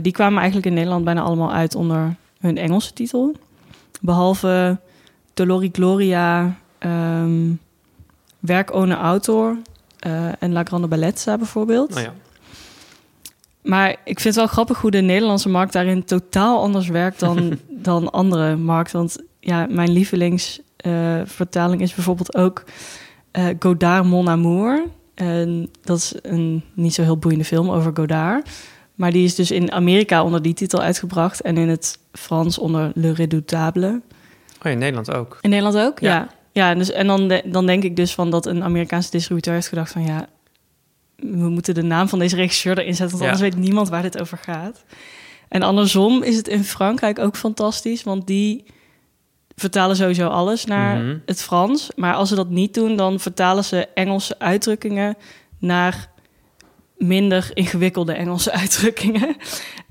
Die kwamen eigenlijk in Nederland bijna allemaal uit onder hun Engelse titel. Behalve Dolori Gloria, ehm Werk ohne autor eh, en La Grande Bellezza bijvoorbeeld. Nou ja. Maar ik vind het wel grappig hoe de Nederlandse markt daarin totaal anders werkt dan, dan andere markten. Want ja, mijn lievelingsvertaling is bijvoorbeeld ook eh, Godard Mon Amour. En dat is een niet zo heel boeiende film over Godard. Maar die is dus in Amerika onder die titel uitgebracht en in het Frans onder Le Redoutable. Oh, in Nederland ook. In Nederland ook? Ja. Ja. Ja, en, dus, en dan, de- dan denk ik dus van dat een Amerikaanse distributeur heeft gedacht van ja, we moeten de naam van deze regisseur erin zetten, want Ja. anders weet niemand waar dit over gaat. En andersom is het in Frankrijk ook fantastisch, want die vertalen sowieso alles naar Mhm. het Frans. Maar als ze dat niet doen, dan vertalen ze Engelse uitdrukkingen naar minder ingewikkelde Engelse uitdrukkingen.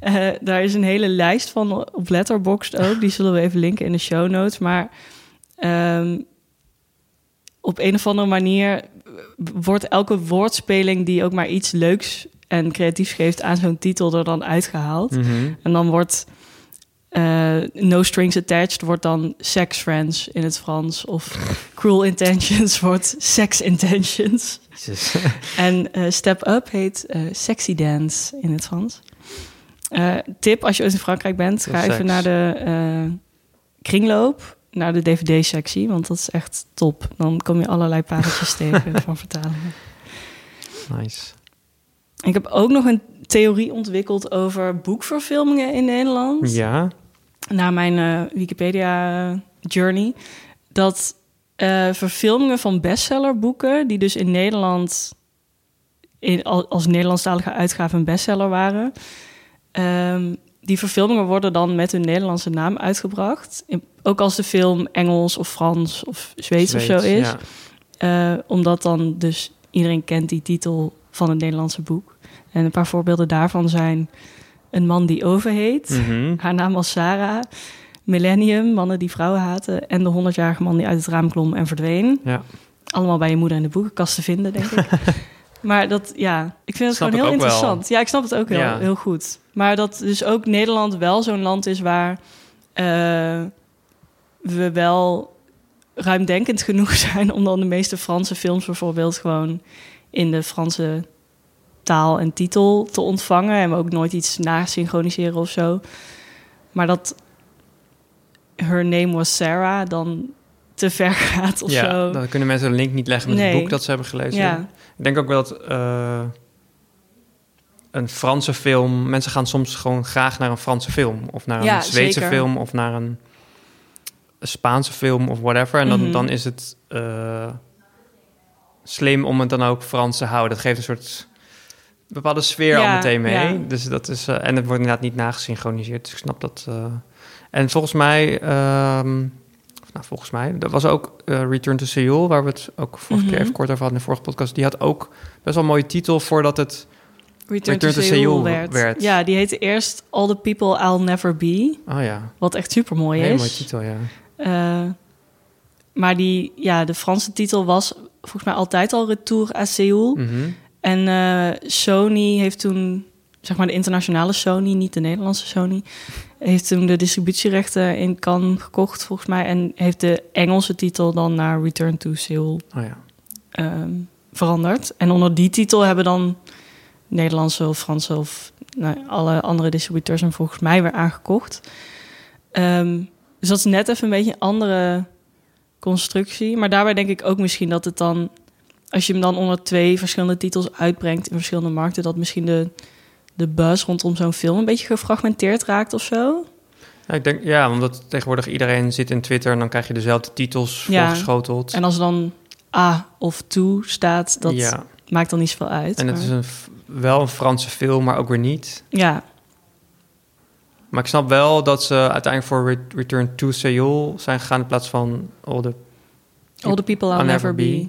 Eh, daar is een hele lijst van op Letterboxd ook. Die zullen we even linken in de show notes. Maar ehm, op een of andere manier wordt elke woordspeling die ook maar iets leuks en creatiefs geeft aan zo'n titel er dan uitgehaald. Mhm. En dan wordt eh, No Strings Attached wordt dan Sex Friends in het Frans. Of Cruel Intentions wordt Sex Intentions. En eh, Step Up heet eh, Sexy Dance in het Frans. Tip, als je ooit in Frankrijk bent, ga even naar de kringloop, naar de DVD-sectie, want dat is echt top. Dan kom je allerlei pareltjes tegen van vertalingen. nice. Ik heb ook nog een theorie ontwikkeld over boekverfilmingen in Nederland. Ja. Na mijn eh, Wikipedia-journey. Dat eh, verfilmingen van bestsellerboeken, die dus in Nederland in, al- als Nederlandstalige uitgave een bestseller waren. ehm, die verfilmingen worden dan met hun Nederlandse naam uitgebracht. In- ook als de film Engels of Frans of Zweeds, of zo is. Ja. Eh, omdat dan dus iedereen kent die titel van het Nederlandse boek. En een paar voorbeelden daarvan zijn Een man die over heet. Mhm. Haar naam was Sarah. Millennium, mannen die vrouwen haten. En de 100-jarige man die uit het raam klom en verdween. Ja. Allemaal bij je moeder in de boekenkast te vinden, denk ik. maar dat, ja, ik vind het Snap gewoon heel wel. interessant. Ja, ik snap het ook heel, Ja. heel goed. Maar dat dus ook Nederland wel zo'n land is waar eh, we wel ruimdenkend genoeg zijn om dan de meeste Franse films bijvoorbeeld gewoon in de Franse taal en titel te ontvangen en we ook nooit iets nasynchroniseren of zo. Maar dat Her Name Was Sarah dan te ver gaat of ja, zo. dan kunnen mensen een link niet leggen met Nee. het boek dat ze hebben gelezen. Ja, Ik denk ook wel dat eh, een Franse film... Mensen gaan soms gewoon graag naar een Franse film. Of naar een Ja, Zweedse zeker. film. Of naar een Spaanse film of whatever. En dan, Mhm. dan is het eh, slim om het dan ook Frans te houden. Dat geeft een soort bepaalde sfeer al meteen mee. ja. Dus dat is, eh, en het wordt inderdaad niet nagesynchroniseerd. Dus ik snap dat... eh. en volgens mij... ehm, of nou, volgens mij. Dat was ook Return to Seoul, waar we het ook vorige Mhm. keer even kort over hadden in de vorige podcast. Die had ook best wel een mooie titel voordat het. Return, Return to, to Seoul, Seoul werd. werd. Ja, die heette eerst All the People I'll Never Be. Oh ja, Wat echt super mooi is. mooie titel, ja. Eh, maar die, ja, de Franse titel was volgens mij altijd al Retour à Seoul. Mhm. En eh, Sony heeft toen, zeg maar de internationale Sony, niet de Nederlandse Sony, heeft toen de distributierechten in Cannes gekocht volgens mij. En heeft de Engelse titel dan naar Return to Seoul Oh ja. ehm, veranderd. En onder die titel hebben dan Nederlandse of Franse of nou, alle andere distributeurs hem volgens mij weer aangekocht. Ehm, dus dat is net even een beetje een andere constructie. Maar daarbij denk ik ook misschien dat het dan, als je hem dan onder twee verschillende titels uitbrengt in verschillende markten, dat misschien de, de buzz rondom zo'n film een beetje gefragmenteerd raakt of zo. ja. Ik denk, ja, omdat tegenwoordig iedereen zit in Twitter en dan krijg je dezelfde titels Ja. voorgeschoteld. En als dan A of To staat, dat ja. maakt dan niet zoveel uit. En het maar- is een, wel een Franse film, maar ook weer niet. Ja, Maar ik snap wel dat ze uiteindelijk voor Re- Return to Seoul zijn gegaan in plaats van All the... All the People I'll, I'll Never Be.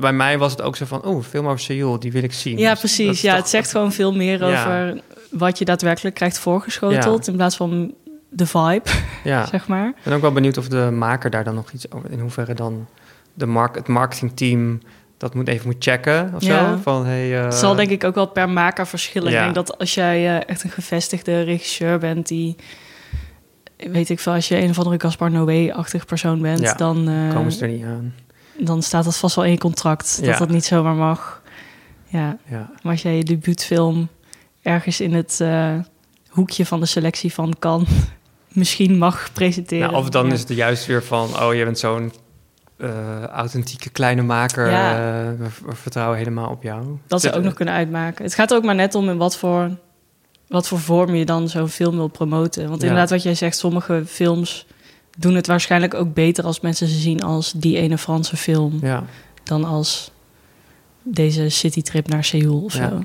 Bij mij was het ook zo van, oh, film over Seoul, die wil ik zien. Ja, Dus precies. Ja, toch- het zegt gewoon veel meer Ja. over wat je daadwerkelijk krijgt voorgeschoteld... in plaats van de vibe, Ja. zeg maar. Ik ben ook wel benieuwd of de maker daar dan nog iets over... in hoeverre dan de mark, het marketingteam dat moet even moet checken of Ja. zo. Van, hey, eh, zal denk ik ook wel per maker verschillen. ja. Ik denk dat als jij eh, echt een gevestigde regisseur bent... die, weet ik veel, als je een of andere Gaspar Noé-achtig persoon bent... Ja, dan, eh, komen ze er niet aan. dan staat dat vast wel in je contract. Dat dat niet zomaar mag. Ja, Ja. maar als jij je debuutfilm ergens in het hoekje van de selectie van kan... misschien mag presenteren. Nou, of dan is het juist weer van, oh, je bent zo'n eh, authentieke kleine maker. Ja. eh, we, we vertrouwen helemaal op jou. Dat zou ook nog kunnen uitmaken. Het gaat ook maar net om in wat voor, wat voor vorm je dan zo'n film wil promoten. Want Ja. inderdaad, wat jij zegt, sommige films doen het waarschijnlijk ook beter als mensen ze zien als die ene Franse film Ja, dan als deze citytrip naar Seoul of Ja. zo.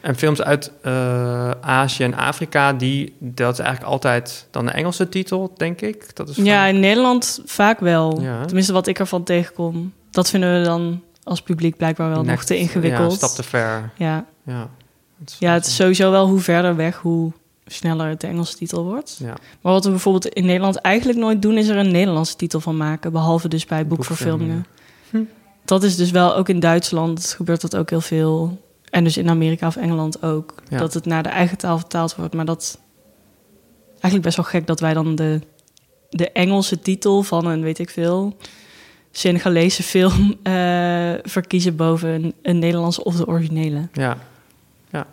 En films uit eh, Azië en Afrika, die, dat is eigenlijk altijd dan de Engelse titel, denk ik. Dat is van- Ja, in Nederland vaak wel. Ja. Tenminste, wat ik ervan tegenkom. Dat vinden we dan als publiek blijkbaar wel nog te ingewikkeld. Ja, stap te ver. Ja. Ja, het is, ja, het is sowieso wel hoe verder weg, hoe sneller het de Engelse titel wordt. Ja. Maar wat we bijvoorbeeld in Nederland eigenlijk nooit doen... is er een Nederlandse titel van maken. Behalve dus bij boekverfilmingen. Hm. Dat is dus wel, ook in Duitsland gebeurt dat ook heel veel. En dus in Amerika of Engeland ook. Ja. Dat het naar de eigen taal vertaald wordt. Maar dat eigenlijk best wel gek dat wij dan de, de Engelse titel van een, weet ik veel... Senegalese film eh, verkiezen boven een, een Nederlandse of de originele. Ja. ja.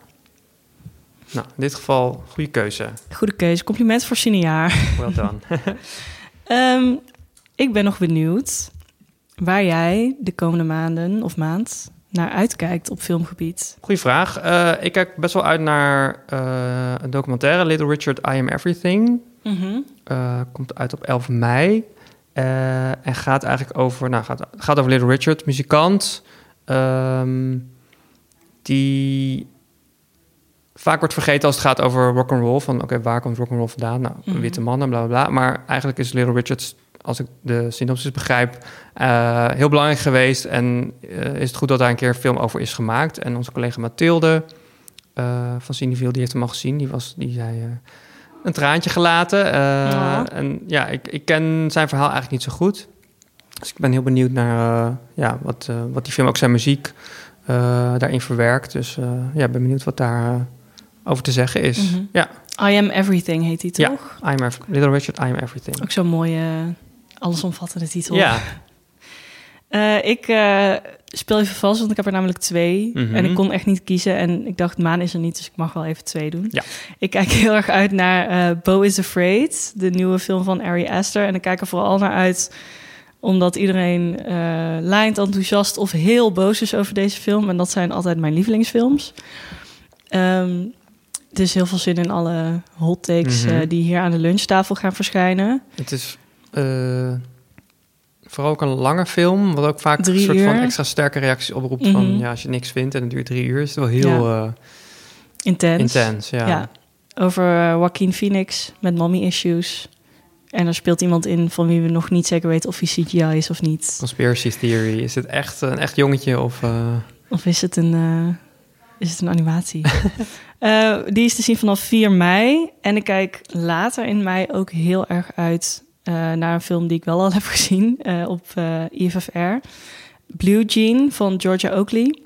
Nou, in dit geval goede keuze. Goede keuze. Compliment voor Cinejaar. Well done. Ehm, ik ben nog benieuwd waar jij de komende maanden of maand naar uitkijkt op filmgebied. Goeie vraag. Eh, ik kijk best wel uit naar eh, een documentaire, Little Richard, I Am Everything. Eh, komt uit op 11 mei. En gaat eigenlijk over, nou, gaat, gaat over Little Richard, muzikant. ehm, die vaak wordt vergeten als het gaat over rock and roll. Van oké, waar komt rock and roll vandaan? Nou, Mhm. witte mannen, bla bla bla. Maar eigenlijk is Little Richard, als ik de synopsis begrijp, eh, heel belangrijk geweest. En eh, is het goed dat daar een keer een film over is gemaakt. En onze collega Mathilde eh, van Cineville, die heeft hem al gezien. Die, was, die zei een traantje gelaten. Ja. En ja, ik, ik ken zijn verhaal eigenlijk niet zo goed. Dus ik ben heel benieuwd naar ja, wat, wat die film, ook zijn muziek, daarin verwerkt. Dus ja, ben benieuwd wat daar over te zeggen is. Mhm. Ja, I Am Everything heet die Ja. toch? I am Ev- Little Richard, I am everything. Ook zo'n mooie, allesomvattende titel. Ja, Eh, ik eh, speel even vast, want ik heb er namelijk twee. Mhm. En ik kon echt niet kiezen. En ik dacht, Maan is er niet, dus ik mag wel even twee doen. Ja. Ik kijk heel erg uit naar eh Bo is Afraid, de nieuwe film van Ari Aster. En ik kijk er vooral naar uit omdat iedereen lijnt enthousiast of heel boos is over deze film. En dat zijn altijd mijn lievelingsfilms. Ehm dus heel veel zin in alle hot takes Mhm. die hier aan de lunchtafel gaan verschijnen. het is eh, vooral ook een lange film, wat ook vaak Drie een soort van extra sterke reacties oproept. Mhm. Van ja, als je niks vindt en het duurt drie uur, is het wel heel eh, Intens. intens. Ja. Ja. Over eh, Joaquin Phoenix met mommy issues. En er speelt iemand in van wie we nog niet zeker weten of hij CGI is of niet. Conspiracy theory. Is het echt een echt jongetje of... Of is het een, is het een animatie? Die is te zien vanaf 4 mei. En ik kijk later in mei ook heel erg uit naar een film die ik wel al heb gezien eh, op eh, IFFR. Blue Jean van Georgia Oakley.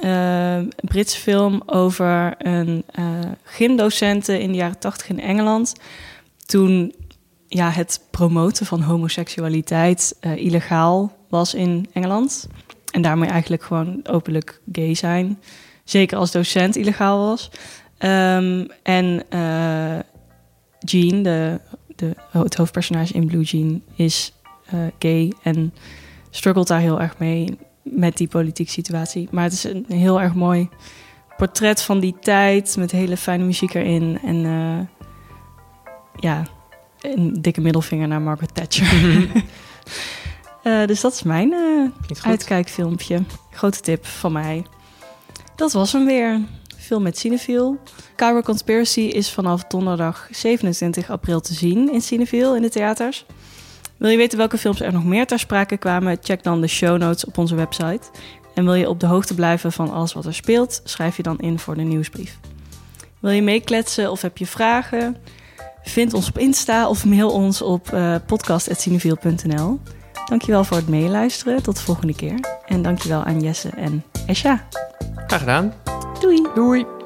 Eh, een Britse film over een eh gymdocenten in de jaren 80 in Engeland. Toen ja, het promoten van homoseksualiteit eh, illegaal was in Engeland. En daarmee eigenlijk gewoon openlijk gay zijn. Zeker als docent illegaal was. Ehm, en eh Jean, de, de, het hoofdpersonage in Blue Jean, is eh, gay en struggelt daar heel erg mee met die politieke situatie. Maar het is een heel erg mooi portret van die tijd met hele fijne muziek erin. En eh, ja, een dikke middelvinger naar Margaret Thatcher. Eh, dus dat is mijn eh, uitkijkfilmpje. Grote tip van mij. Dat was hem weer. Film met Cinefiel. Cairo Conspiracy is vanaf donderdag 27 april te zien in Cinefiel in de theaters. Wil je weten welke films er nog meer ter sprake kwamen? Check dan de show notes op onze website. En wil je op de hoogte blijven van alles wat er speelt? Schrijf je dan in voor de nieuwsbrief. Wil je meekletsen of heb je vragen? Vind ons op Insta of mail ons op uh, podcast.cinefiel.nl. Dankjewel voor het meeluisteren. Tot de volgende keer. En dankjewel aan Jesse en Esha. Graag gedaan. Doei! Doei.